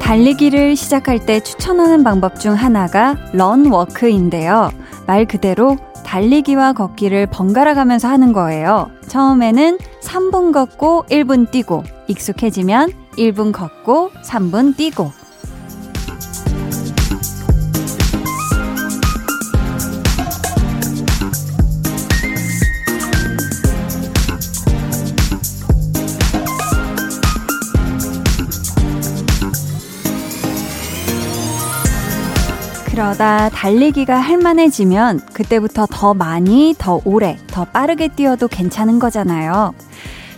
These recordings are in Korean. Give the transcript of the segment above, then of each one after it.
달리기를 시작할 때 추천하는 방법 중 하나가 런워크인데요. 말 그대로 달리기와 걷기를 번갈아 가면서 하는 거예요. 처음에는 3분 걷고 1분 뛰고, 익숙해지면 1분 걷고 3분 뛰고, 그러다 달리기가 할만해지면 그때부터 더 많이, 더 오래, 더 빠르게 뛰어도 괜찮은 거잖아요.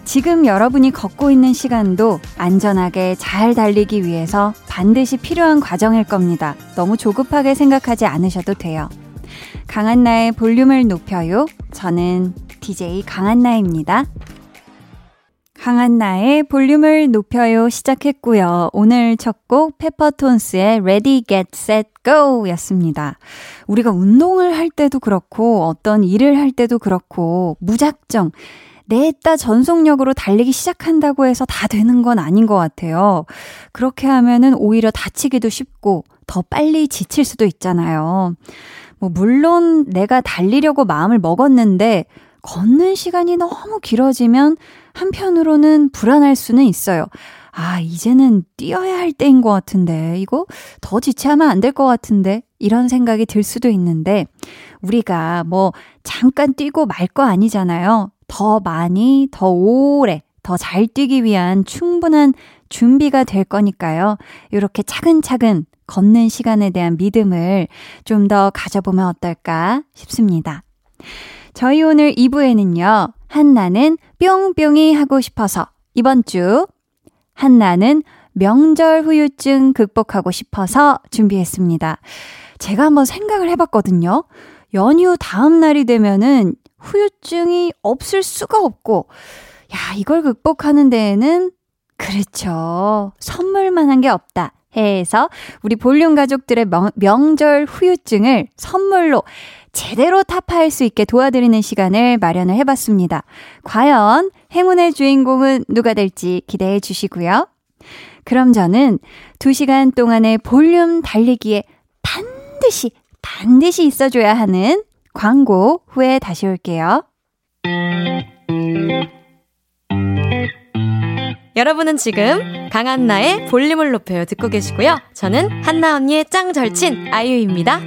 지금 여러분이 걷고 있는 시간도 안전하게 잘 달리기 위해서 반드시 필요한 과정일 겁니다. 너무 조급하게 생각하지 않으셔도 돼요. 강한나의 볼륨을 높여요. 저는 DJ 강한나입니다. 강한나의 볼륨을 높여요 시작했고요. 오늘 첫 곡 페퍼톤스의 Ready Get Set Go 였습니다. 우리가 운동을 할 때도 그렇고 어떤 일을 할 때도 그렇고 무작정 냈다 전속력으로 달리기 시작한다고 해서 다 되는 건 아닌 것 같아요. 그렇게 하면은 오히려 다치기도 쉽고 더 빨리 지칠 수도 있잖아요. 뭐, 물론 내가 달리려고 마음을 먹었는데 걷는 시간이 너무 길어지면 한편으로는 불안할 수는 있어요. 아, 이제는 뛰어야 할 때인 것 같은데, 이거 더 지체하면 안 될 것 같은데, 이런 생각이 들 수도 있는데, 우리가 뭐, 잠깐 뛰고 말 거 아니잖아요. 더 많이, 더 오래, 더 잘 뛰기 위한 충분한 준비가 될 거니까요. 이렇게 차근차근 걷는 시간에 대한 믿음을 좀 더 가져보면 어떨까 싶습니다. 저희 오늘 2부에는요, 한나는 뿅뿅이 하고 싶어서 이번 주 한나는 명절 후유증 극복하고 싶어서 준비했습니다. 제가 한번 생각을 해봤거든요. 연휴 다음 날이 되면은 후유증이 없을 수가 없고, 야, 이걸 극복하는 데에는, 그렇죠. 선물만 한 게 없다. 해서 우리 볼륨 가족들의 명, 명절 후유증을 선물로 제대로 타파할 수 있게 도와드리는 시간을 마련을 해봤습니다. 과연 행운의 주인공은 누가 될지 기대해 주시고요. 그럼 저는 2시간 동안의 볼륨 달리기에 반드시, 반드시 있어줘야 하는 광고 후에 다시 올게요. 여러분은 지금 강한나의 볼륨을 높여요 듣고 계시고요. 저는 한나 언니의 짱 절친 아이유입니다.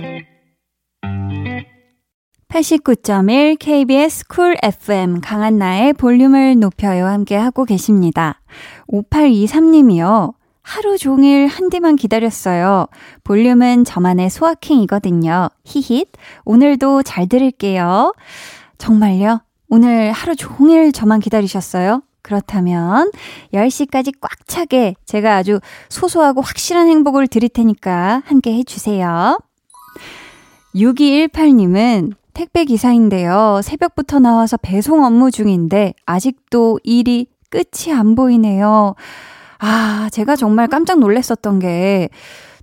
89.1 KBS 쿨 FM 강한나의 볼륨을 높여요 함께 하고 계십니다. 5823님이요. 하루 종일 한디만 기다렸어요. 볼륨은 저만의 소확행이거든요. 히힛. 오늘도 잘 들을게요. 정말요? 오늘 하루 종일 저만 기다리셨어요? 그렇다면 10시까지 꽉 차게 제가 아주 소소하고 확실한 행복을 드릴 테니까 함께 해주세요. 6218님은 택배 기사인데요. 새벽부터 나와서 배송 업무 중인데 아직도 일이 끝이 안 보이네요. 아, 제가 정말 깜짝 놀랐었던 게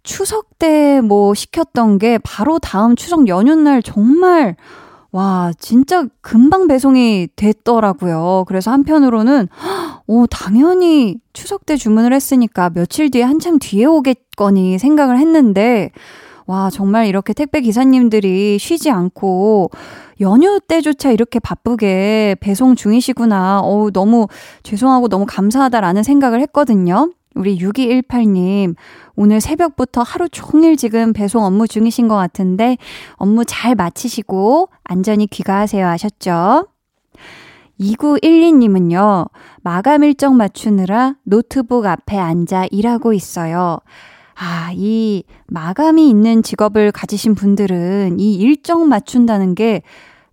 추석 때 뭐 시켰던 게 바로 다음 추석 연휴날 정말 와, 진짜 금방 배송이 됐더라고요. 그래서 한편으로는, 오, 당연히 추석 때 주문을 했으니까 며칠 뒤에 한참 뒤에 오겠거니 생각을 했는데, 와, 정말 이렇게 택배 기사님들이 쉬지 않고 연휴 때조차 이렇게 바쁘게 배송 중이시구나. 어우, 너무 죄송하고 너무 감사하다라는 생각을 했거든요. 우리 6218님, 오늘 새벽부터 하루 종일 지금 배송 업무 중이신 것 같은데, 업무 잘 마치시고, 안전히 귀가하세요 하셨죠? 2912님은요, 마감 일정 맞추느라 노트북 앞에 앉아 일하고 있어요. 아, 이 마감이 있는 직업을 가지신 분들은 이 일정 맞춘다는 게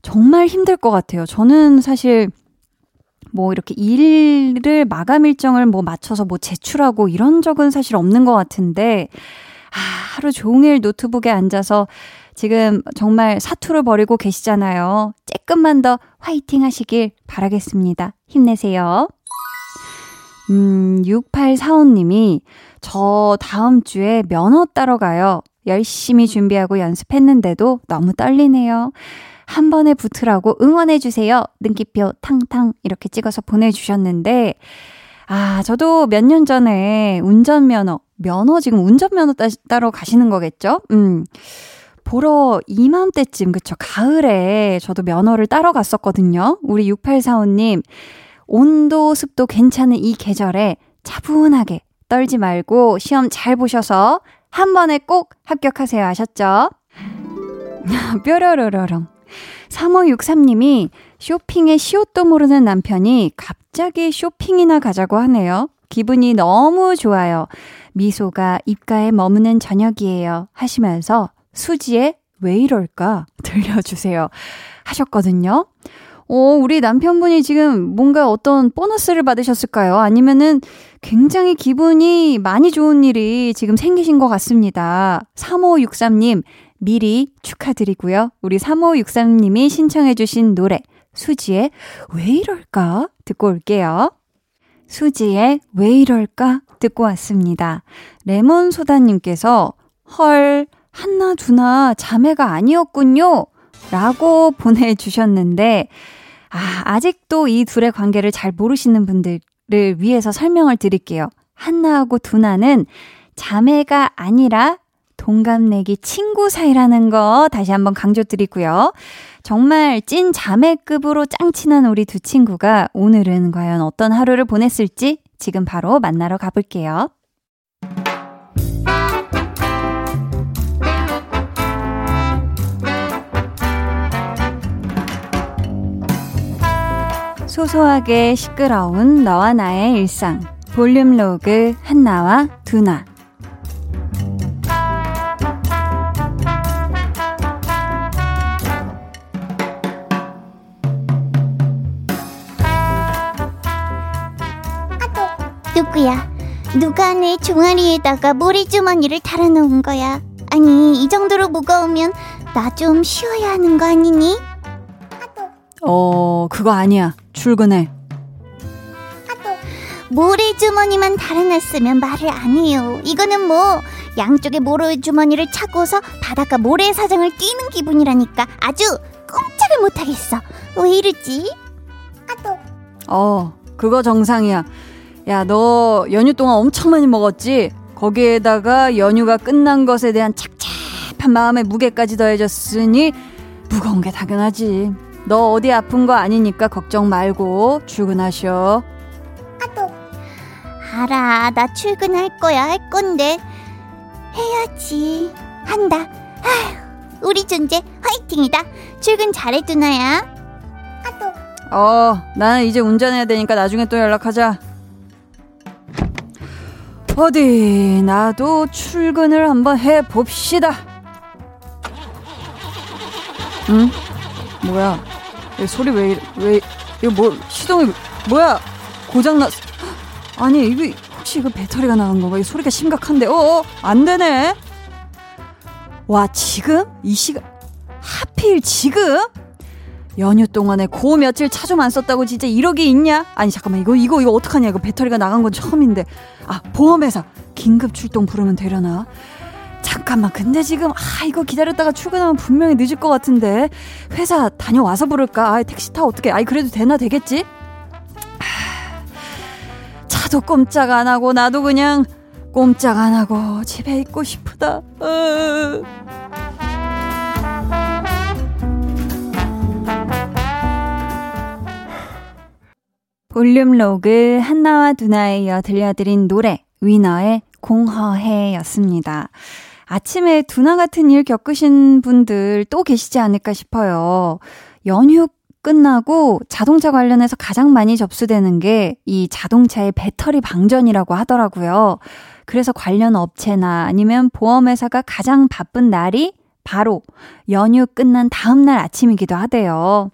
정말 힘들 것 같아요. 저는 사실 뭐 이렇게 일을 마감 일정을 뭐 맞춰서 뭐 제출하고 이런 적은 사실 없는 것 같은데 아, 하루 종일 노트북에 앉아서 지금 정말 사투를 벌이고 계시잖아요. 조금만 더 화이팅 하시길 바라겠습니다. 힘내세요. 음, 6845님이 저 다음 주에 면허 따러 가요. 열심히 준비하고 연습했는데도 너무 떨리네요. 한 번에 붙으라고 응원해주세요. 능기표 탕탕 이렇게 찍어서 보내주셨는데, 아, 저도 몇 년 전에 운전면허, 면허 지금 운전면허 따, 따러 가시는 거겠죠? 음. 보러 이맘때쯤, 그쵸. 가을에 저도 면허를 따러 갔었거든요. 우리 6845님, 온도, 습도 괜찮은 이 계절에 차분하게 떨지 말고 시험 잘 보셔서 한 번에 꼭 합격하세요. 아셨죠? 뾰로로로롱. 3563님이 쇼핑에 시옷도 모르는 남편이 갑자기 쇼핑이나 가자고 하네요. 기분이 너무 좋아요. 미소가 입가에 머무는 저녁이에요. 하시면서 수지의 왜 이럴까 들려주세요. 하셨거든요. 어, 우리 남편분이 지금 뭔가 어떤 보너스를 받으셨을까요? 아니면은 굉장히 기분이 많이 좋은 일이 지금 생기신 것 같습니다. 3563님, 미리 축하드리고요. 우리 3563님이 신청해주신 노래, 수지의 왜 이럴까? 듣고 올게요. 수지의 왜 이럴까? 듣고 왔습니다. 레몬소다님께서, 헐, 한나, 두나, 자매가 아니었군요. 라고 보내주셨는데, 아, 아직도 이 둘의 관계를 잘 모르시는 분들을 위해서 설명을 드릴게요. 한나하고 두나는 자매가 아니라 동갑내기 친구 사이라는 거 다시 한번 강조드리고요. 정말 찐 자매급으로 짱 친한 우리 두 친구가 오늘은 과연 어떤 하루를 보냈을지 지금 바로 만나러 가볼게요. 소소하게 시끄러운 너와 나의 일상. 볼륨 로그 한나와 두나. 누구야? 누가 내 종아리에다가 모래주머니를 달아놓은 거야? 아니, 이 정도로 무거우면 나 좀 쉬어야 하는 거 아니니? 어, 그거 아니야. 출근해. 모래 주머니만 달아놨으면 말을 안 해요. 이거는 뭐 양쪽에 모래 주머니를 차고서 바닷가 모래 사장을 뛰는 기분이라니까 아주 꼼짝을 못하겠어. 왜 이러지? 어, 그거 정상이야. 야, 너 연휴 동안 엄청 많이 먹었지? 거기에다가 연휴가 끝난 것에 대한 착잡한 마음의 무게까지 더해졌으니 무거운 게 당연하지. 너 어디 아픈 거 아니니까 걱정 말고 출근하셔. 알아, 나 출근할 거야, 할 건데. 해야지. 한다. 아휴, 우리 존재 화이팅이다. 출근 잘해, 두나야. 어, 나는 이제 운전해야 되니까 나중에 또 연락하자. 어디, 나도 출근을 한번 해봅시다. 응? 뭐야? 이 소리 왜, 왜, 이거 뭐, 시동이, 뭐야? 고장났, 아니, 이거, 혹시 이거 배터리가 나간 건가? 이 소리가 심각한데, 어어, 안 되네? 와, 지금? 이 시간, 하필 지금? 연휴 동안에 고 며칠 차 좀 안 썼다고 진짜 이러기 있냐? 아니, 잠깐만, 이거, 이거, 이거 어떡하냐? 이거 배터리가 나간 건 처음인데. 아, 보험회사. 긴급 출동 부르면 되려나? 잠깐만, 근데 지금, 아, 이거 기다렸다가 출근하면 분명히 늦을 것 같은데. 회사 다녀와서 부를까? 아, 택시 타 어떻게? 아이, 그래도 되나 되겠지? 하, 차도 꼼짝 안 하고, 나도 그냥 꼼짝 안 하고 집에 있고 싶다. 으. 볼륨 로그 한나와 두나에 이어 들려드린 노래 위너의 공허해였습니다. 아침에 두나 같은 일 겪으신 분들 또 계시지 않을까 싶어요. 연휴 끝나고 자동차 관련해서 가장 많이 접수되는 게 이 자동차의 배터리 방전이라고 하더라고요. 그래서 관련 업체나 아니면 보험회사가 가장 바쁜 날이 바로 연휴 끝난 다음날 아침이기도 하대요.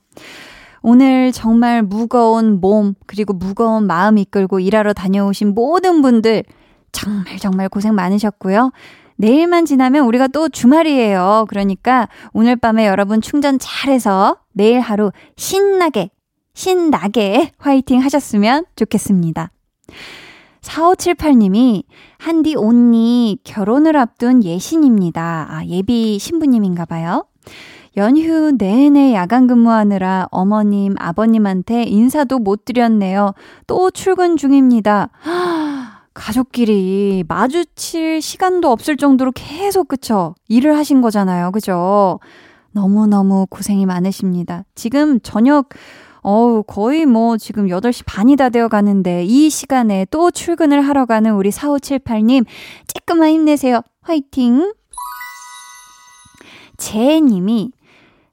오늘 정말 무거운 몸, 그리고 무거운 마음 이끌고 일하러 다녀오신 모든 분들, 정말 정말 고생 많으셨고요. 내일만 지나면 우리가 또 주말이에요. 그러니까 오늘 밤에 여러분 충전 잘해서 내일 하루 신나게, 신나게 화이팅 하셨으면 좋겠습니다. 4578님이 한디 언니 결혼을 앞둔 예신입니다. 아, 예비 신부님인가 봐요. 연휴 내내 야간 근무하느라 어머님, 아버님한테 인사도 못 드렸네요. 또 출근 중입니다. 가족끼리 마주칠 시간도 없을 정도로 계속, 그쵸? 일을 하신 거잖아요. 그죠? 너무너무 고생이 많으십니다. 지금 저녁, 어우, 거의 뭐 지금 8시 반이 다 되어 가는데 이 시간에 또 출근을 하러 가는 우리 4578님, 쬐끔만 힘내세요. 화이팅! 재님이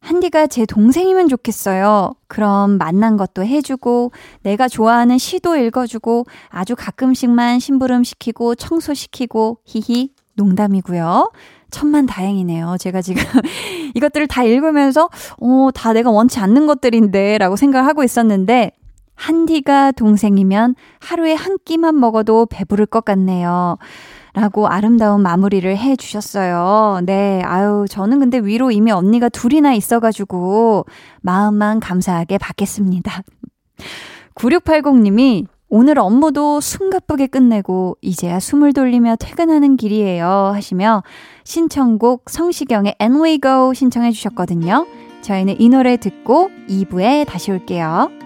한디가 제 동생이면 좋겠어요. 그럼 만난 것도 해주고, 내가 좋아하는 시도 읽어주고, 아주 가끔씩만 심부름 시키고, 청소시키고, 히히, 농담이고요. 천만 다행이네요. 제가 지금 이것들을 다 읽으면서, 어, 다 내가 원치 않는 것들인데, 라고 생각을 하고 있었는데, 한디가 동생이면 하루에 한 끼만 먹어도 배부를 것 같네요. 라고 아름다운 마무리를 해 주셨어요. 네, 아유, 저는 근데 위로 이미 언니가 둘이나 있어가지고 마음만 감사하게 받겠습니다. 9680님이 오늘 업무도 숨가쁘게 끝내고 이제야 숨을 돌리며 퇴근하는 길이에요 하시며 신청곡 성시경의 And We Go 신청해 주셨거든요. 저희는 이 노래 듣고 2부에 다시 올게요.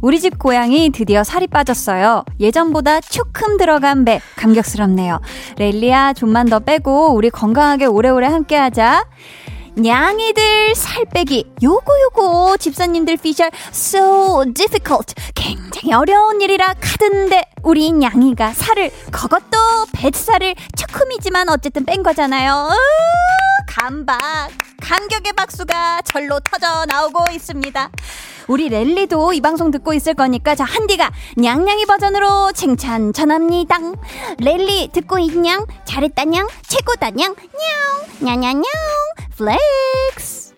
우리 집 고양이 드디어 살이 빠졌어요. 예전보다 조금 들어간 배 감격스럽네요. 렐리야 좀만 더 빼고 우리 건강하게 오래오래 함께하자. 냥이들 살 빼기 요거 요거 집사님들 피셜 so difficult 굉장히 어려운 일이라 카든데 우리 냥이가 살을 그것도 뱃살을 조금이지만 어쨌든 뺀 거잖아요. 으, 감박 감격의 박수가 절로 터져 나오고 있습니다. 우리 랠리도 이 방송 듣고 있을 거니까 저 한디가 냥냥이 버전으로 칭찬 전합니다. 랠리 듣고 있냥? 잘했다냥? 최고다냥? 냥! 냐냐냥! Flex!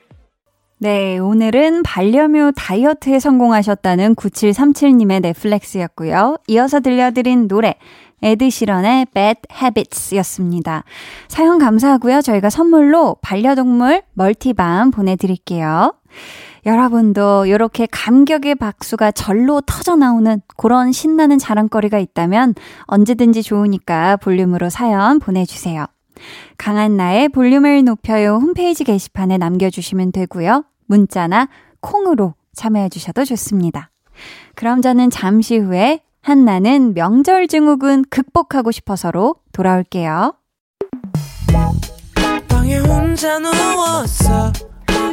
네, 오늘은 반려묘 다이어트에 성공하셨다는 9737님의 네 flex였고요. 이어서 들려드린 노래 에드시런의 Bad Habits 였습니다. 사연 감사하고요. 저희가 선물로 반려동물 multi balm 보내드릴게요. 여러분도 이렇게 감격의 박수가 절로 터져 나오는 그런 신나는 자랑거리가 있다면 언제든지 좋으니까 볼륨으로 사연 보내주세요. 강한 나의 볼륨을 높여요 홈페이지 게시판에 남겨주시면 되고요. 문자나 콩으로 참여해주셔도 좋습니다. 그럼 저는 잠시 후에 한나는 명절 증후군 극복하고 싶어서로 돌아올게요.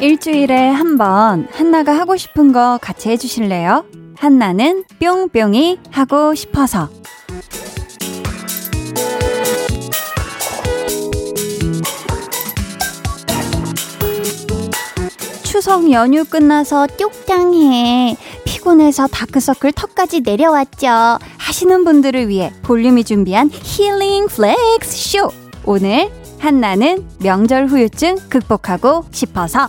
일주일에 한 번 한나가 하고 싶은 거 같이 해주실래요? 한나는 뿅뿅이 하고 싶어서. 추석 연휴 끝나서 쪽장해. 피곤해서 다크서클 턱까지 내려왔죠. 하시는 분들을 위해 볼륨이 준비한 힐링 flex 쇼. 오늘 한나는 명절 후유증 극복하고 싶어서.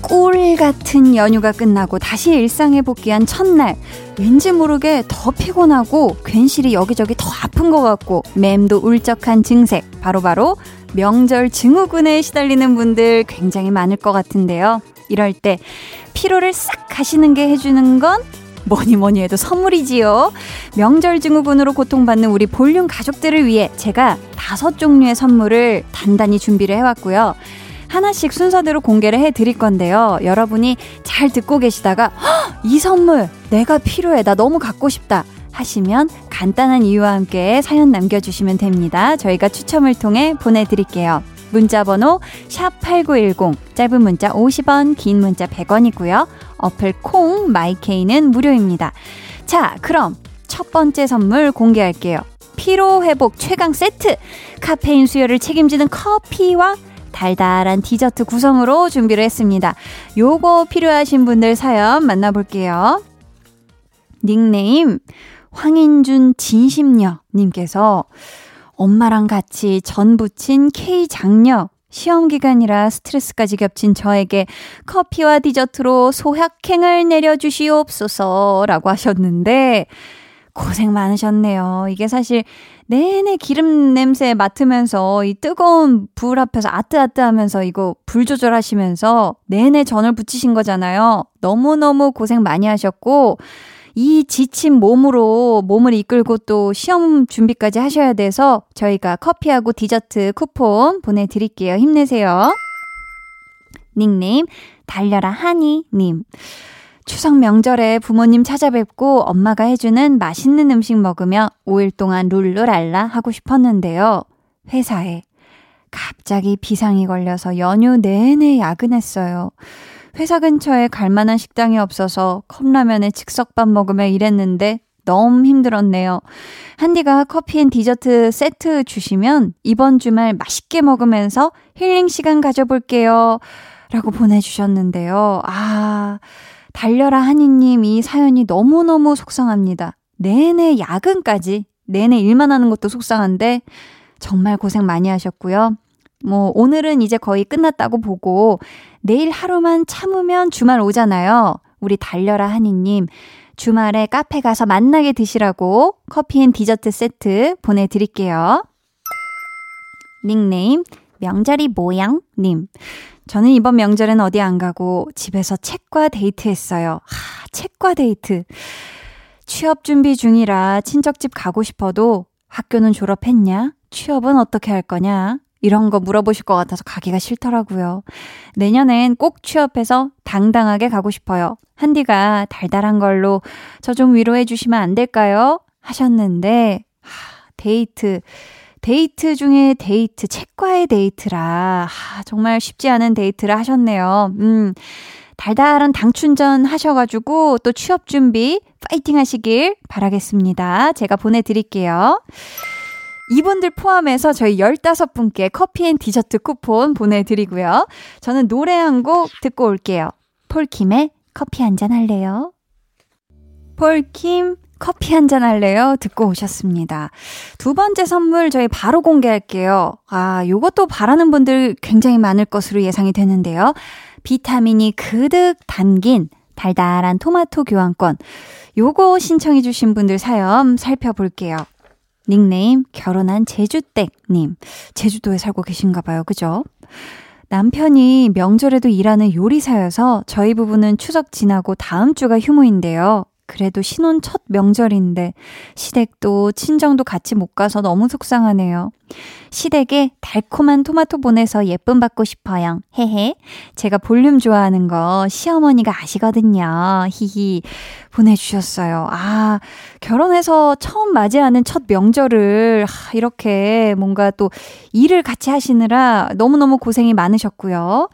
꿀 같은 연휴가 끝나고 다시 일상에 복귀한 첫날 왠지 모르게 더 피곤하고 괜시리 여기저기 더 아픈 것 같고 맴도 울적한 증세 바로바로 바로 명절 증후군에 시달리는 분들 굉장히 많을 것 같은데요. 이럴 때 피로를 싹 가시는 게 해주는 건 뭐니 뭐니 해도 선물이지요. 명절 증후군으로 고통받는 우리 볼륨 가족들을 위해 제가 다섯 종류의 선물을 단단히 준비를 해왔고요. 하나씩 순서대로 공개를 해 드릴 건데요. 여러분이 잘 듣고 계시다가 이 선물 내가 필요해. 나 너무 갖고 싶다. 하시면 간단한 이유와 함께 사연 남겨주시면 됩니다. 저희가 추첨을 통해 보내드릴게요. 문자 번호 샵8910 짧은 문자 50원 긴 문자 100원이고요. 어플 콩 마이케이는 무료입니다. 자 그럼 첫 번째 선물 공개할게요. 피로 회복 최강 세트 카페인 수요를 책임지는 커피와 달달한 디저트 구성으로 준비를 했습니다. 요거 필요하신 분들 사연 만나볼게요. 닉네임 황인준 진심녀님께서 엄마랑 같이 전 부친 K 장녀 시험 기간이라 스트레스까지 겹친 저에게 커피와 디저트로 소확행을 내려주시옵소서 라고 하셨는데 고생 많으셨네요. 이게 사실 내내 기름 냄새 맡으면서 이 뜨거운 불 앞에서 아뜨아뜨 하면서 이거 불 조절하시면서 내내 전을 붙이신 거잖아요. 너무너무 고생 많이 하셨고 이 지친 몸으로 몸을 이끌고 또 시험 준비까지 하셔야 돼서 저희가 커피하고 디저트 쿠폰 보내드릴게요. 힘내세요. 닉네임 달려라 하니님. 추석 명절에 부모님 찾아뵙고 엄마가 해주는 맛있는 음식 먹으며 5일 동안 룰루랄라 하고 싶었는데요. 회사에 갑자기 비상이 걸려서 연휴 내내 야근했어요. 회사 근처에 갈 만한 식당이 없어서 컵라면에 즉석밥 먹으며 일했는데 너무 힘들었네요. 한디가 커피 and 디저트 세트 주시면 이번 주말 맛있게 먹으면서 힐링 시간 가져볼게요. 라고 보내주셨는데요. 아, 달려라 하니님 이 사연이 너무너무 속상합니다. 내내 야근까지, 내내 일만 하는 것도 속상한데 정말 고생 많이 하셨고요. 뭐, 오늘은 이제 거의 끝났다고 보고, 내일 하루만 참으면 주말 오잖아요. 우리 달려라 하니님, 주말에 카페 가서 맛나게 드시라고 커피 and 디저트 세트 보내드릴게요. 닉네임, 명절이 모양님. 저는 이번 명절엔 어디 안 가고 집에서 책과 데이트했어요. 하, 책과 데이트. 취업 준비 중이라 친척집 가고 싶어도 학교는 졸업했냐? 취업은 어떻게 할 거냐? 이런 거 물어보실 것 같아서 가기가 싫더라고요. 내년엔 꼭 취업해서 당당하게 가고 싶어요. 한디가 달달한 걸로 저 좀 위로해 주시면 안 될까요? 하셨는데, 하, 데이트. 데이트 중에 데이트, 책과의 데이트라, 하, 정말 쉽지 않은 데이트를 하셨네요. 음, 달달한 당충전 하셔가지고 또 취업 준비 파이팅 하시길 바라겠습니다. 제가 보내드릴게요. 이분들 포함해서 저희 15분께 커피 and 디저트 쿠폰 보내드리고요. 저는 노래 한 곡 듣고 올게요. 폴킴의 커피 한 잔 할래요? 폴킴 커피 한 잔 할래요? 듣고 오셨습니다. 두 번째 선물 저희 바로 공개할게요. 아, 요것도 바라는 분들 굉장히 많을 것으로 예상이 되는데요. 비타민이 그득 담긴 달달한 토마토 교환권. 요거 신청해주신 분들 사연 살펴볼게요. 닉네임 결혼한 제주댁님. 제주도에 살고 계신가 봐요. 그죠? 남편이 명절에도 일하는 요리사여서 저희 부부는 추석 지나고 다음 주가 휴무인데요. 그래도 신혼 첫 명절인데 시댁도 친정도 같이 못 가서 너무 속상하네요. 시댁에 달콤한 토마토 보내서 예쁨 받고 싶어요. 헤헤. 제가 볼륨 좋아하는 거 시어머니가 아시거든요. 히히. 보내주셨어요. 아, 결혼해서 처음 맞이하는 첫 명절을 이렇게 뭔가 또 일을 같이 하시느라 너무너무 고생이 많으셨고요.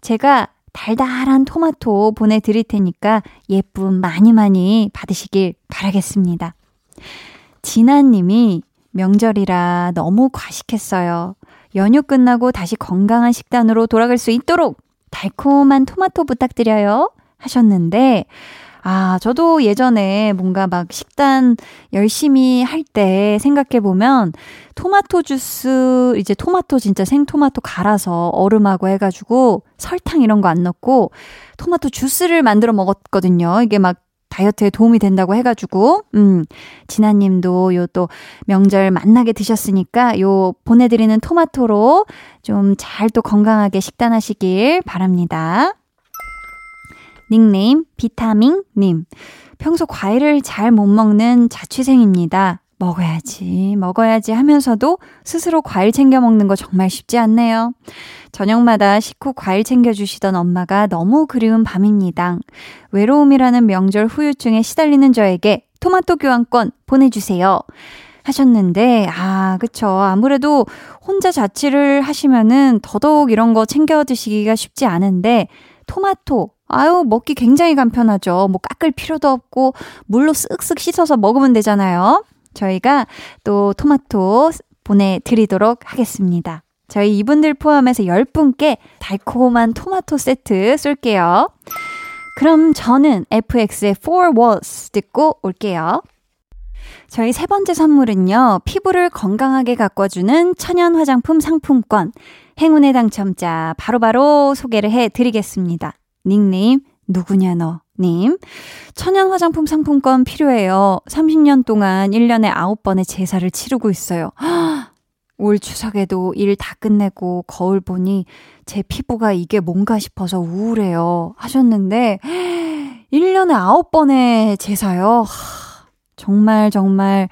제가 달달한 토마토 보내드릴 테니까 예쁨 많이 많이 받으시길 바라겠습니다. 진아님이 명절이라 너무 과식했어요. 연휴 끝나고 다시 건강한 식단으로 돌아갈 수 있도록 달콤한 토마토 부탁드려요. 하셨는데, 아, 저도 예전에 뭔가 막 식단 열심히 할 때 생각해 보면 토마토 주스, 이제 토마토 진짜 생토마토 갈아서 얼음하고 해가지고 설탕 이런 거 안 넣고 토마토 주스를 만들어 먹었거든요. 이게 막 다이어트에 도움이 된다고 해가지고, 음, 진아님도 요 또 명절 만나게 드셨으니까 요 보내드리는 토마토로 좀 잘 또 건강하게 식단하시길 바랍니다. 닉네임 비타민님. 평소 과일을 잘 못 먹는 자취생입니다. 먹어야지, 먹어야지 하면서도 스스로 과일 챙겨 먹는 거 정말 쉽지 않네요. 저녁마다 식후 과일 챙겨주시던 엄마가 너무 그리운 밤입니다. 외로움이라는 명절 후유증에 시달리는 저에게 토마토 교환권 보내주세요. 하셨는데, 아, 그쵸. 아무래도 혼자 자취를 하시면은 더더욱 이런 거 챙겨 드시기가 쉽지 않은데, 토마토, 아유, 먹기 굉장히 간편하죠. 뭐 깎을 필요도 없고, 물로 쓱쓱 씻어서 먹으면 되잖아요. 저희가 또 토마토 보내드리도록 하겠습니다. 저희 이분들 포함해서 10분께 달콤한 토마토 세트 쏠게요. 그럼 저는 FX의 Four Walls 듣고 올게요. 저희 세 번째 선물은요, 피부를 건강하게 가꿔주는 천연 화장품 상품권, 행운의 당첨자 바로바로 바로 소개를 해 드리겠습니다. 닉네임, 누구냐 너. 님, 천연 화장품 상품권 필요해요. 30년 동안 1년에 9번의 제사를 치르고 있어요. 올 추석에도 일 다 끝내고 거울 보니 제 피부가 이게 뭔가 싶어서 우울해요. 하셨는데, 1년에 9번의 제사요. 정말, 정말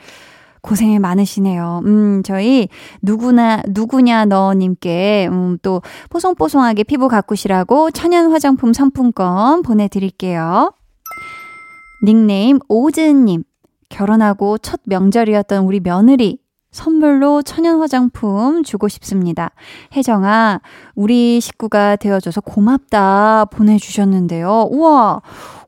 고생이 많으시네요. 음, 저희 누구나, 누구냐 너님께, 음, 또 뽀송뽀송하게 피부 가꾸시라고 천연 화장품 상품권 보내드릴게요. 닉네임 오즈님. 결혼하고 첫 명절이었던 우리 며느리 선물로 천연 화장품 주고 싶습니다. 혜정아, 우리 식구가 되어줘서 고맙다 보내주셨는데요. 우와,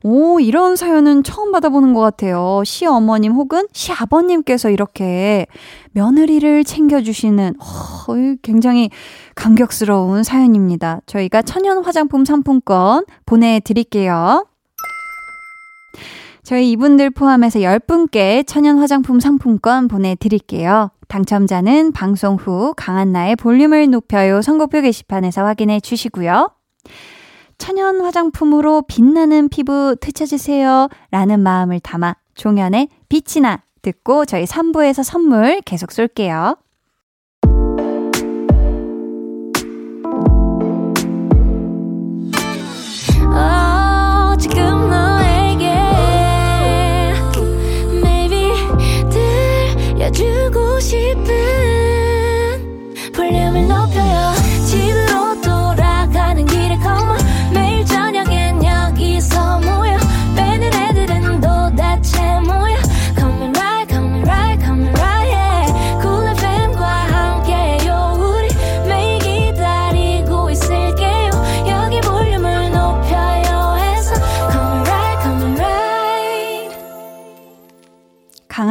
오, 이런 사연은 처음 받아보는 것 같아요. 시어머님 혹은 시아버님께서 이렇게 며느리를 챙겨주시는, 어, 굉장히 감격스러운 사연입니다. 저희가 천연 화장품 상품권 보내드릴게요. 저희 이분들 포함해서 10분께 천연 화장품 상품권 보내드릴게요. 당첨자는 방송 후 강한나의 볼륨을 높여요 선곡표 게시판에서 확인해 주시고요. 천연 화장품으로 빛나는 피부 되찾으세요. 라는 마음을 담아 종현의 빛이 나 듣고 저희 3부에서 선물 계속 쏠게요.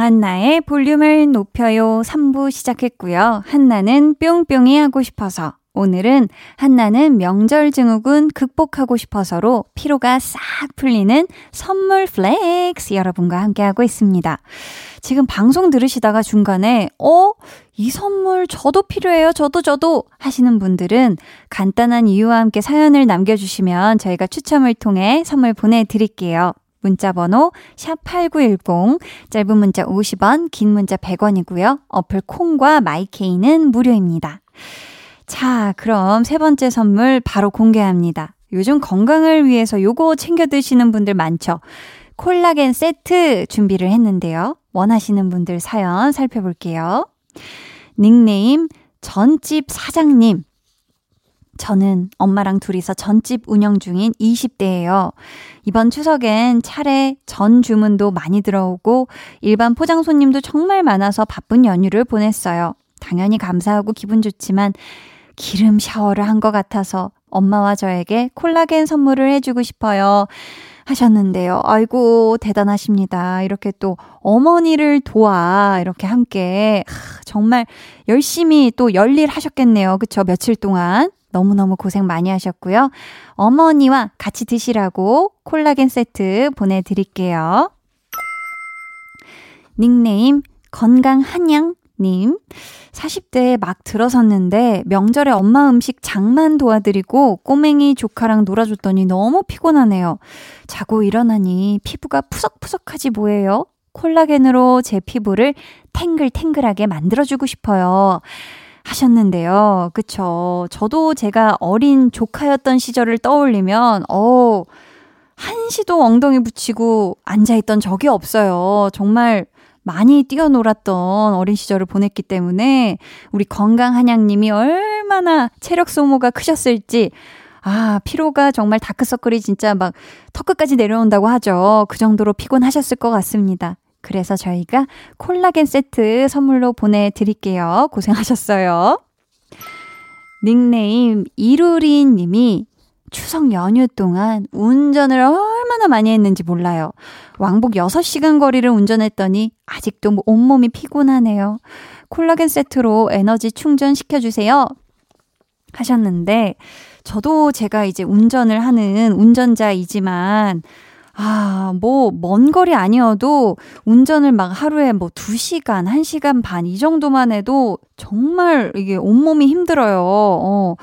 한나의 볼륨을 높여요 3부 시작했고요. 한나는 뿅뿅이 하고 싶어서 오늘은 한나는 명절 증후군 극복하고 싶어서로 피로가 싹 풀리는 선물 flex 여러분과 함께하고 있습니다. 지금 방송 들으시다가 중간에 어? 이 선물 저도 필요해요. 저도 저도 하시는 분들은 간단한 이유와 함께 사연을 남겨주시면 저희가 추첨을 통해 선물 보내드릴게요. 문자 번호 샵8910 짧은 문자 50원 긴 문자 100원이고요. 어플 콩과 마이케이는 무료입니다. 자, 그럼 세 번째 선물 바로 공개합니다. 요즘 건강을 위해서 요거 챙겨 드시는 분들 많죠. 콜라겐 세트 준비를 했는데요. 원하시는 분들 사연 살펴볼게요. 닉네임 전집 사장님. 저는 엄마랑 둘이서 전집 운영 중인 20대예요. 이번 추석엔 차례 전 주문도 많이 들어오고 일반 포장 손님도 정말 많아서 바쁜 연휴를 보냈어요. 당연히 감사하고 기분 좋지만 기름 샤워를 한 것 같아서 엄마와 저에게 콜라겐 선물을 해주고 싶어요. 하셨는데요. 아이고, 대단하십니다. 이렇게 또 어머니를 도와, 이렇게 함께, 하, 정말 열심히 또 열일 하셨겠네요. 그쵸? 며칠 동안. 너무너무 고생 많이 하셨고요. 어머니와 같이 드시라고 콜라겐 세트 보내드릴게요. 닉네임 건강한양님. 40대에 막 들어섰는데 명절에 엄마 음식 장만 도와드리고 꼬맹이 조카랑 놀아줬더니 너무 피곤하네요. 자고 일어나니 피부가 푸석푸석하지 뭐예요? 콜라겐으로 제 피부를 탱글탱글하게 만들어주고 싶어요. 하셨는데요. 그쵸. 저도 제가 어린 조카였던 시절을 떠올리면, 어, 한시도 엉덩이 붙이고 앉아있던 적이 없어요. 정말 많이 뛰어놀았던 어린 시절을 보냈기 때문에 우리 건강 한양님이 얼마나 체력 소모가 크셨을지 아, 피로가 정말 다크서클이 진짜 막 턱끝까지 내려온다고 하죠. 그 정도로 피곤하셨을 것 같습니다. 그래서 저희가 콜라겐 세트 선물로 보내드릴게요. 고생하셨어요. 닉네임 이루리 님이 추석 연휴 동안 운전을 얼마나 많이 했는지 몰라요. 왕복 6시간 거리를 운전했더니 아직도 뭐 온몸이 피곤하네요. 콜라겐 세트로 에너지 충전시켜주세요. 하셨는데, 저도 제가 이제 운전을 하는 운전자이지만, 아, 뭐, 먼 거리 아니어도 운전을 막 하루에 뭐 2시간, 1시간 반 이 정도만 해도 정말 이게 온몸이 힘들어요. 어.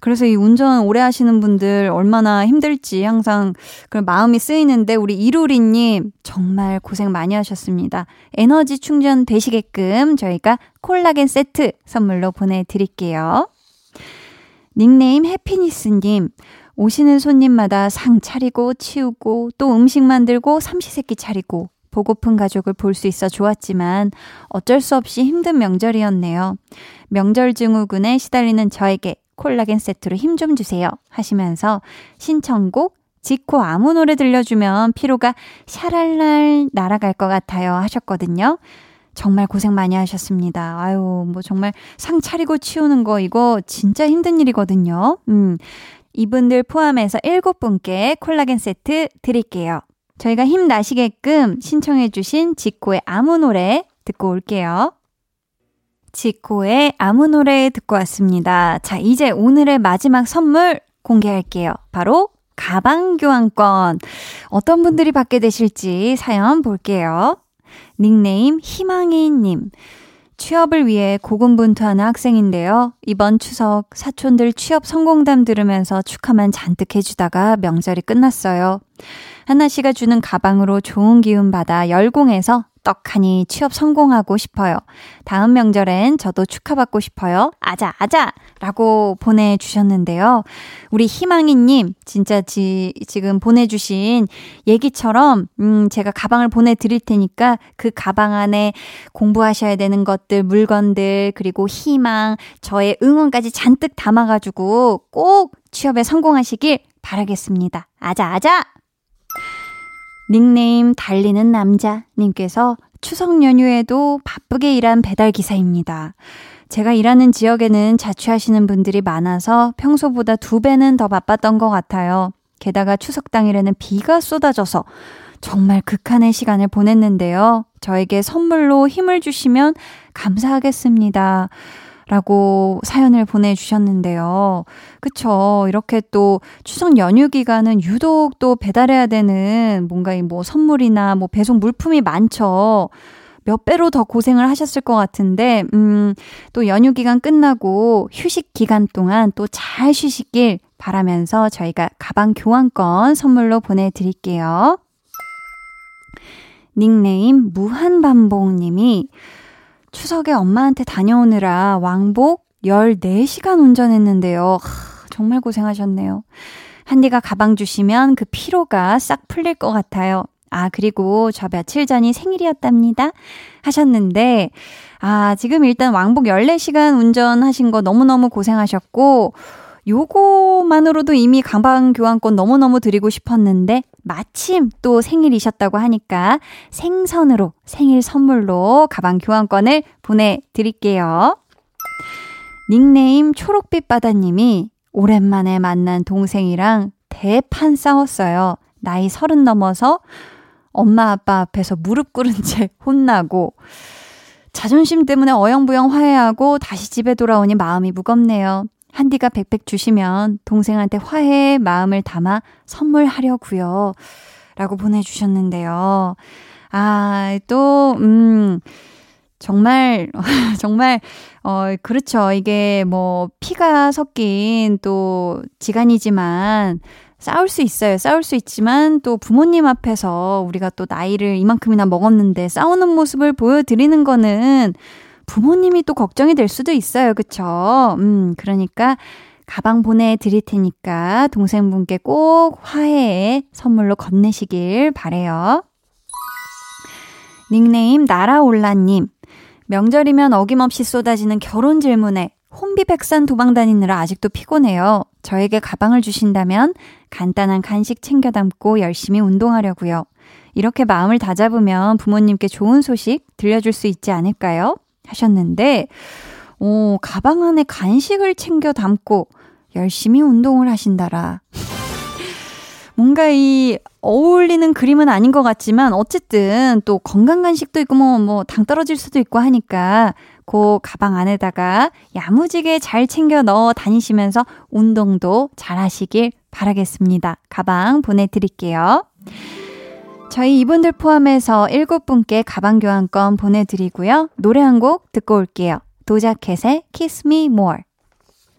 그래서 이 운전 오래 하시는 분들 얼마나 힘들지 항상 그 마음이 쓰이는데 우리 이루리님 정말 고생 많이 하셨습니다. 에너지 충전 되시게끔 저희가 콜라겐 세트 선물로 보내드릴게요. 닉네임 해피니스님. 오시는 손님마다 상 차리고 치우고 또 음식 만들고 삼시세끼 차리고 보고픈 가족을 볼 수 있어 좋았지만 어쩔 수 없이 힘든 명절이었네요. 명절 증후군에 시달리는 저에게 콜라겐 세트로 힘 좀 주세요 하시면서 신청곡 지코 아무 노래 들려주면 피로가 샤랄랄 날아갈 것 같아요 하셨거든요. 정말 고생 많이 하셨습니다. 아유, 뭐 정말 상 차리고 치우는 거 이거 진짜 힘든 일이거든요. 음. 이분들 포함해서 7분께 콜라겐 세트 드릴게요. 저희가 힘나시게끔 신청해주신 지코의 아무 노래 듣고 올게요. 지코의 아무 노래 듣고 왔습니다. 자, 이제 오늘의 마지막 선물 공개할게요. 바로 가방 교환권. 어떤 분들이 받게 되실지 사연 볼게요. 닉네임 희망이님. 취업을 위해 고군분투하는 학생인데요. 이번 추석 사촌들 취업 성공담 들으면서 축하만 잔뜩 해주다가 명절이 끝났어요. 하나 씨가 주는 가방으로 좋은 기운 받아 열공해서 떡하니 취업 성공하고 싶어요. 다음 명절엔 저도 축하받고 싶어요. 아자, 아자! 라고 보내주셨는데요. 우리 희망이님, 진짜 지, 지금 보내주신 얘기처럼, 음, 제가 가방을 보내드릴 테니까 그 가방 안에 공부하셔야 되는 것들, 물건들, 그리고 희망, 저의 응원까지 잔뜩 담아가지고 꼭 취업에 성공하시길 바라겠습니다. 아자, 아자! 닉네임 달리는 남자님께서 추석 연휴에도 바쁘게 일한 배달 기사입니다. 제가 일하는 지역에는 자취하시는 분들이 많아서 평소보다 두 배는 더 바빴던 것 같아요. 게다가 추석 당일에는 비가 쏟아져서 정말 극한의 시간을 보냈는데요. 저에게 선물로 힘을 주시면 감사하겠습니다. 라고 사연을 보내주셨는데요. 그쵸. 이렇게 또 추석 연휴 기간은 유독 또 배달해야 되는 뭔가 이 뭐 선물이나 뭐 배송 물품이 많죠. 몇 배로 더 고생을 하셨을 것 같은데, 음, 또 연휴 기간 끝나고 휴식 기간 동안 또 잘 쉬시길 바라면서 저희가 가방 교환권 선물로 보내드릴게요. 닉네임 무한반복님이 추석에 엄마한테 다녀오느라 왕복 14시간 운전했는데요. 하, 정말 고생하셨네요. 한디가 가방 주시면 그 피로가 싹 풀릴 것 같아요. 아, 그리고 저 며칠 전이 생일이었답니다. 하셨는데, 아, 지금 일단 왕복 14시간 운전하신 거 너무너무 고생하셨고, 요거만으로도 이미 가방 교환권 너무너무 드리고 싶었는데, 마침 또 생일이셨다고 하니까 생선으로 생일 선물로 가방 교환권을 보내드릴게요. 닉네임 초록빛 바다님이 오랜만에 만난 동생이랑 대판 싸웠어요. 나이 서른 넘어서 엄마 아빠 앞에서 무릎 꿇은 채 혼나고 자존심 때문에 어영부영 화해하고 다시 집에 돌아오니 마음이 무겁네요. 한디가 백백 주시면 동생한테 화해의 마음을 담아 선물하려고요. 라고 보내주셨는데요. 아, 또, 음, 정말, 정말, 어, 그렇죠. 이게 뭐, 피가 섞인 또 지간이지만, 싸울 수 있어요. 싸울 수 있지만 또 부모님 앞에서 우리가 또 나이를 이만큼이나 먹었는데 싸우는 모습을 보여드리는 거는 부모님이 또 걱정이 될 수도 있어요. 그쵸? 음, 그러니까 가방 보내드릴 테니까 동생분께 꼭 화해의 선물로 건네시길 바래요. 닉네임 나라올라님. 명절이면 어김없이 쏟아지는 결혼 질문에 혼비백산 도망 다니느라 아직도 피곤해요. 저에게 가방을 주신다면 간단한 간식 챙겨 담고 열심히 운동하려고요. 이렇게 마음을 다잡으면 부모님께 좋은 소식 들려줄 수 있지 않을까요? 하셨는데, 오, 가방 안에 간식을 챙겨 담고 열심히 운동을 하신다라. 뭔가 이 어울리는 그림은 아닌 것 같지만 어쨌든 또 건강 간식도 있고 뭐 뭐 당 떨어질 수도 있고 하니까 그 가방 안에다가 야무지게 잘 챙겨 넣어 다니시면서 운동도 잘 하시길 바라겠습니다. 가방 보내드릴게요. 저희 이분들 포함해서 7분께 가방 교환권 보내드리고요. 노래 한 곡 듣고 올게요. 도자켓의 Kiss Me More.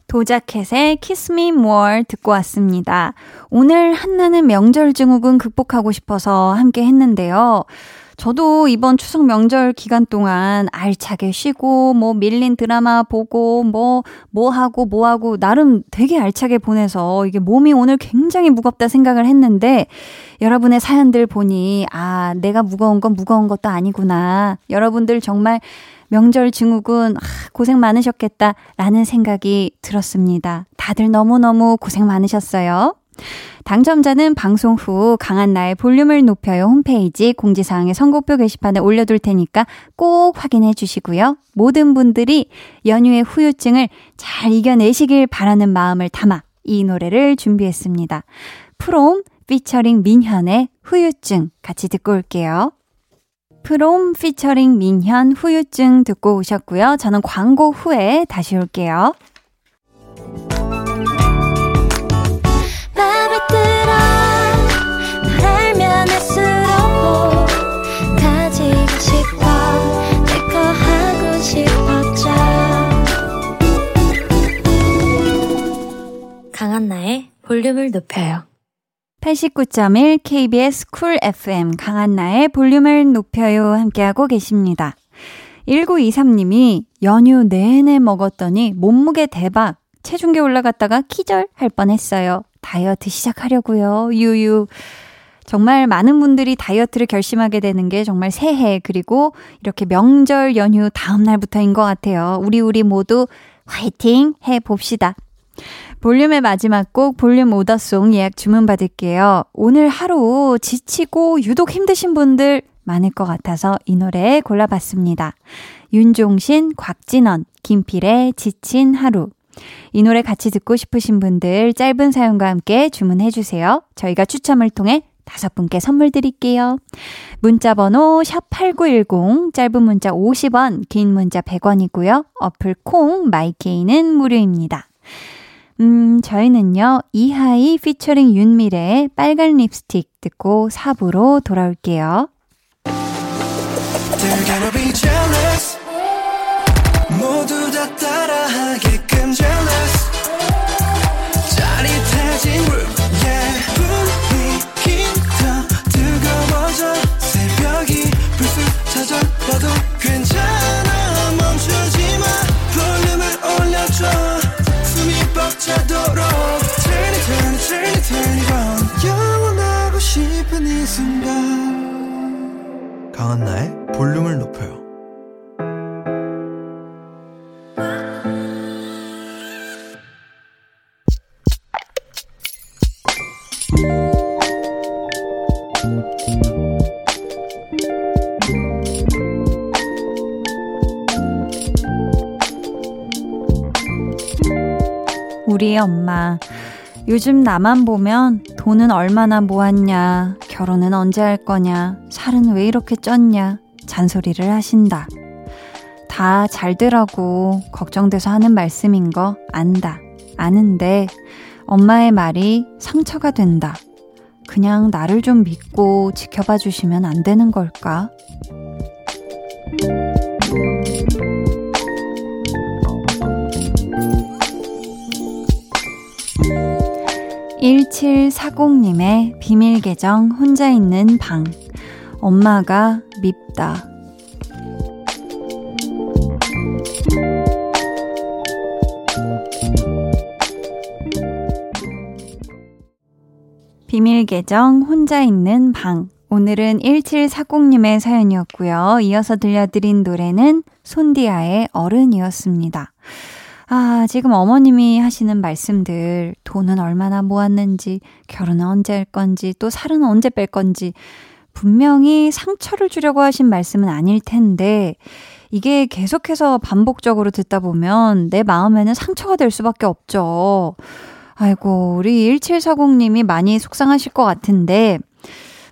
도자켓의 Kiss Me More 듣고 왔습니다. 오늘 한나는 명절 증후군 극복하고 싶어서 함께 했는데요. 저도 이번 추석 명절 기간 동안 알차게 쉬고, 뭐 밀린 드라마 보고, 뭐, 뭐 하고, 뭐 하고, 나름 되게 알차게 보내서 이게 몸이 오늘 굉장히 무겁다 생각을 했는데, 여러분의 사연들 보니, 아, 내가 무거운 건 무거운 것도 아니구나. 여러분들 정말 명절 증후군 아, 고생 많으셨겠다 라는 생각이 들었습니다. 다들 너무너무 고생 많으셨어요. 당첨자는 방송 후 강한나의 볼륨을 높여요 홈페이지 공지사항의 선곡표 게시판에 올려둘 테니까 꼭 확인해 주시고요. 모든 분들이 연휴의 후유증을 잘 이겨내시길 바라는 마음을 담아 이 노래를 준비했습니다. 프롬 피처링 민현의 후유증 같이 듣고 올게요. 프롬 피처링 민현 후유증 듣고 오셨고요. 저는 광고 후에 다시 올게요. 강한나의 볼륨을 높여요. 89.1 KBS 쿨 FM 강한나의 볼륨을 높여요 함께하고 계십니다. 1923님이 연휴 내내 먹었더니 몸무게 대박 체중계 올라갔다가 기절할 뻔했어요. 다이어트 시작하려고요. 유유. 정말 많은 분들이 다이어트를 결심하게 되는 게 정말 새해 그리고 이렇게 명절 연휴 다음 날부터인 것 같아요. 우리 우리 모두 화이팅 해 봅시다. 볼륨의 마지막 곡 볼륨 오더송 예약 주문 받을게요. 오늘 하루 지치고 유독 힘드신 분들 많을 것 같아서 이 노래 골라봤습니다. 윤종신, 곽진원, 김필의 지친 하루. 이 노래 같이 듣고 싶으신 분들 짧은 사연과 함께 주문해 주세요. 저희가 추첨을 통해 다섯 분께 선물 드릴게요. 문자 번호 샵8910 짧은 문자 50원, 긴 문자 100원이고요. 어플 콩 마이케이는 무료입니다. 음, 저희는요, 이하이 피처링 윤미래의 빨간 립스틱 듣고 4부로 돌아올게요. 강한나의 볼륨을 높여요 우리의 엄마. 요즘 나만 보면 돈은 얼마나 모았냐, 결혼은 언제 할 거냐, 살은 왜 이렇게 쪘냐, 잔소리를 하신다. 다 잘 되라고 걱정돼서 하는 말씀인 거 안다. 아는데 엄마의 말이 상처가 된다. 그냥 나를 좀 믿고 지켜봐 주시면 안 되는 걸까? 1740님의 비밀 계정 혼자 있는 방. 엄마가 밉다. 비밀 계정 혼자 있는 방. 오늘은 1740님의 사연이었고요. 이어서 들려드린 노래는 손디아의 어른이었습니다. 아, 지금 어머님이 하시는 말씀들, 돈은 얼마나 모았는지, 결혼은 언제 할 건지, 또 살은 언제 뺄 건지, 분명히 상처를 주려고 하신 말씀은 아닐 텐데, 이게 계속해서 반복적으로 듣다 보면 내 마음에는 상처가 될 수밖에 없죠. 아이고, 우리 1740님이 많이 속상하실 것 같은데,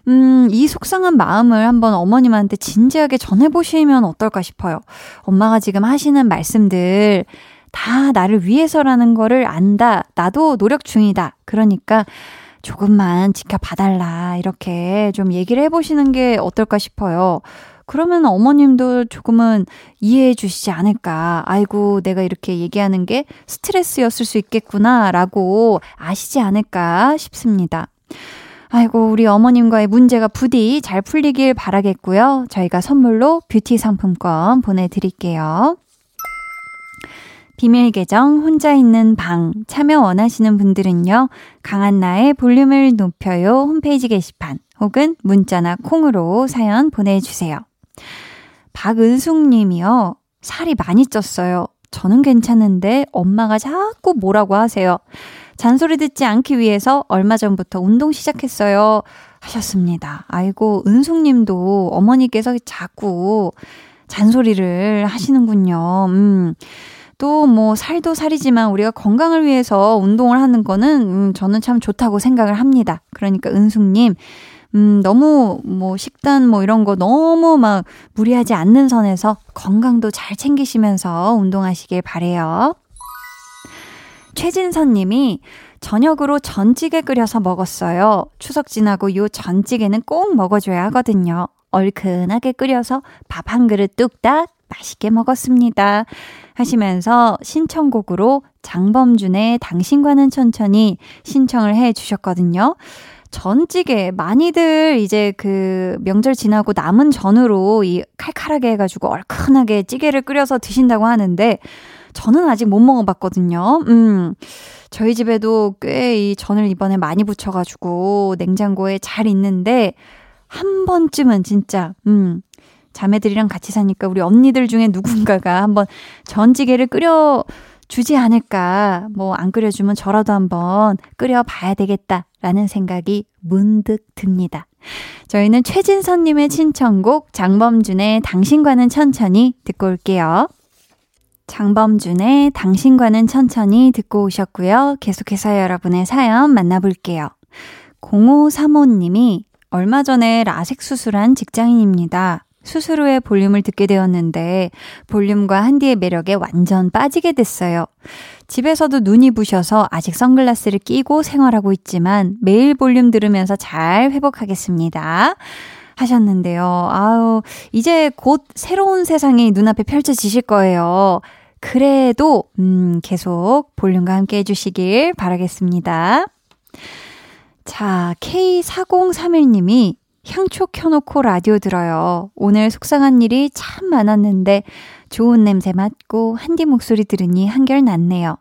음, 이 속상한 마음을 한번 어머님한테 진지하게 전해보시면 어떨까 싶어요. 엄마가 지금 하시는 말씀들 다 나를 위해서라는 거를 안다. 나도 노력 중이다. 그러니까 조금만 지켜봐달라. 이렇게 좀 얘기를 해보시는 게 어떨까 싶어요. 그러면 어머님도 조금은 이해해 주시지 않을까. 아이고, 내가 이렇게 얘기하는 게 스트레스였을 수 있겠구나. 라고 아시지 않을까 싶습니다. 아이고, 우리 어머님과의 문제가 부디 잘 풀리길 바라겠고요. 저희가 선물로 뷰티 상품권 보내드릴게요. 비밀 계정 혼자 있는 방 참여 원하시는 분들은요. 강한나의 볼륨을 높여요 홈페이지 게시판 혹은 문자나 콩으로 사연 보내주세요. 박은숙 님이요. 살이 많이 쪘어요. 저는 괜찮은데 엄마가 자꾸 뭐라고 하세요. 잔소리 듣지 않기 위해서 얼마 전부터 운동 시작했어요. 하셨습니다. 아이고, 은숙 님도 어머니께서 자꾸 잔소리를 하시는군요. 음. 또 뭐 살도 살이지만 우리가 건강을 위해서 운동을 하는 거는 음, 저는 참 좋다고 생각을 합니다. 그러니까 은숙님 음, 너무 뭐 식단 뭐 이런 거 너무 막 무리하지 않는 선에서 건강도 잘 챙기시면서 운동하시길 바래요. 최진선 님이 저녁으로 전찌개 끓여서 먹었어요. 추석 지나고 요 전찌개는 꼭 먹어줘야 하거든요. 얼큰하게 끓여서 밥 한 그릇 뚝딱 맛있게 먹었습니다. 하시면서 신청곡으로 장범준의 당신과는 천천히 신청을 해 주셨거든요. 전찌개 많이들 이제 그 명절 지나고 남은 전으로 이 칼칼하게 해가지고 얼큰하게 찌개를 끓여서 드신다고 하는데 저는 아직 못 먹어봤거든요. 음. 저희 집에도 꽤 이 전을 이번에 많이 부쳐가지고 냉장고에 잘 있는데 한 번쯤은 진짜, 음, 자매들이랑 같이 사니까 우리 언니들 중에 누군가가 한번 전찌개를 끓여 주지 않을까. 뭐 안 끓여주면 저라도 한번 끓여봐야 되겠다라는 생각이 문득 듭니다. 저희는 최진선님의 신청곡 장범준의 당신과는 천천히 듣고 올게요. 장범준의 당신과는 천천히 듣고 오셨고요. 계속해서 여러분의 사연 만나볼게요. 0535님이 얼마 전에 라섹 수술한 직장인입니다. 후에 볼륨을 듣게 되었는데 볼륨과 한디의 매력에 완전 빠지게 됐어요. 집에서도 눈이 부셔서 아직 선글라스를 끼고 생활하고 있지만 매일 볼륨 들으면서 잘 회복하겠습니다. 하셨는데요. 아우, 이제 곧 새로운 세상이 눈앞에 펼쳐지실 거예요. 그래도, 음, 계속 볼륨과 함께 해주시길 바라겠습니다. 자, K4031님이 향초 켜놓고 라디오 들어요. 오늘 속상한 일이 참 많았는데 좋은 냄새 맡고 한디 목소리 들으니 한결 낫네요.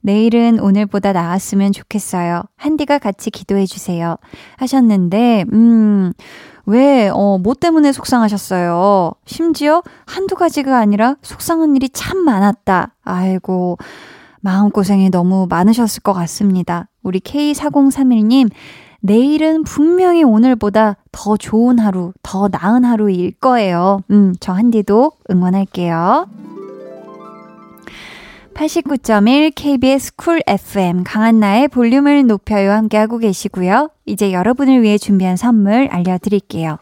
내일은 오늘보다 나았으면 좋겠어요. 한디가 같이 기도해 주세요. 하셨는데, 음, 왜, 어, 뭐 때문에 속상하셨어요? 심지어 한두 가지가 아니라 속상한 일이 참 많았다. 아이고, 마음고생이 너무 많으셨을 것 같습니다. 우리 K4031님, 내일은 분명히 오늘보다 더 좋은 하루, 더 나은 하루일 거예요. 음, 저 한디도 응원할게요. 89.1 KBS 쿨 FM 강한나의 볼륨을 높여요 함께하고 계시고요. 이제 여러분을 위해 준비한 선물 알려드릴게요.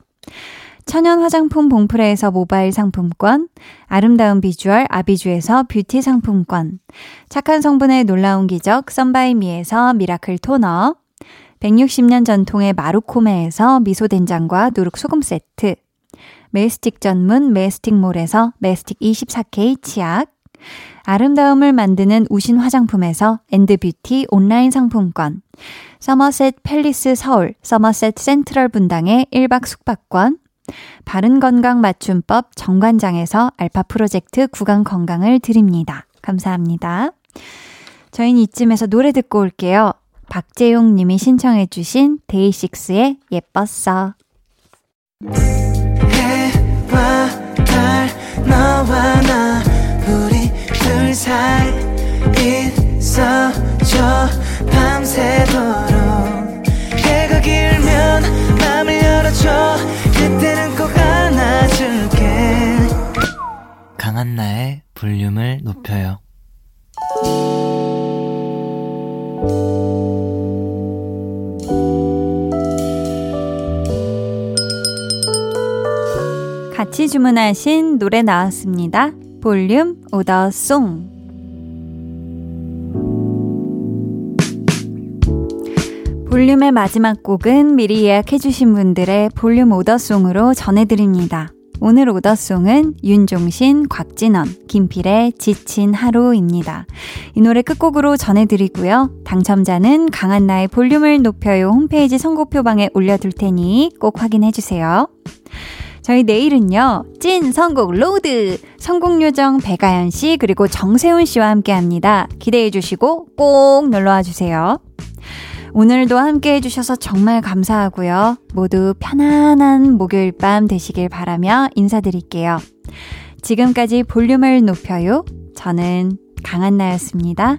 천연 화장품 봉프레에서 모바일 상품권, 아름다운 비주얼 아비주에서 뷰티 상품권, 착한 성분의 놀라운 기적 썬바이미에서 미라클 토너, 160년 전통의 마루코메에서 미소된장과 누룩소금 세트, 메스틱 전문 메스틱몰에서 메스틱 24K 치약, 아름다움을 만드는 우신 화장품에서 엔드뷰티 온라인 상품권, 서머셋 팰리스 서울, 서머셋 센트럴 분당의 1박 숙박권, 바른건강 맞춤법 정관장에서 알파 프로젝트 구강 건강을 드립니다. 감사합니다. 저희는 이쯤에서 노래 듣고 올게요. 박재용 님이 신청해 주신 데이식스의 예뻤어. 해와 달, 너와 나, 우리 둘 사이 있어줘, 밤새도록. 해가 길면 맘을 열어줘, 그때는 꼭 안아줄게. 강한나의 볼륨을 높여요. 같이 주문하신 노래 나왔습니다. 볼륨 오더송. 볼륨의 마지막 곡은 미리 예약해주신 분들의 볼륨 order song으로 전해드립니다. 오늘 order song은 윤종신, 곽진언, 김필의 지친 하루입니다. 이 노래 끝곡으로 전해드리고요. 당첨자는 강한나의 볼륨을 높여요 홈페이지 선곡표방에 올려둘 테니 꼭 확인해주세요. 저희 내일은요, 찐 선곡 로드! 선곡요정 배가연 씨, 그리고 정세훈 씨와 함께 합니다. 기대해 주시고 꼭 놀러와 주세요. 오늘도 함께 해주셔서 정말 감사하고요. 모두 편안한 목요일 밤 되시길 바라며 인사드릴게요. 지금까지 볼륨을 높여요. 저는 강한나였습니다.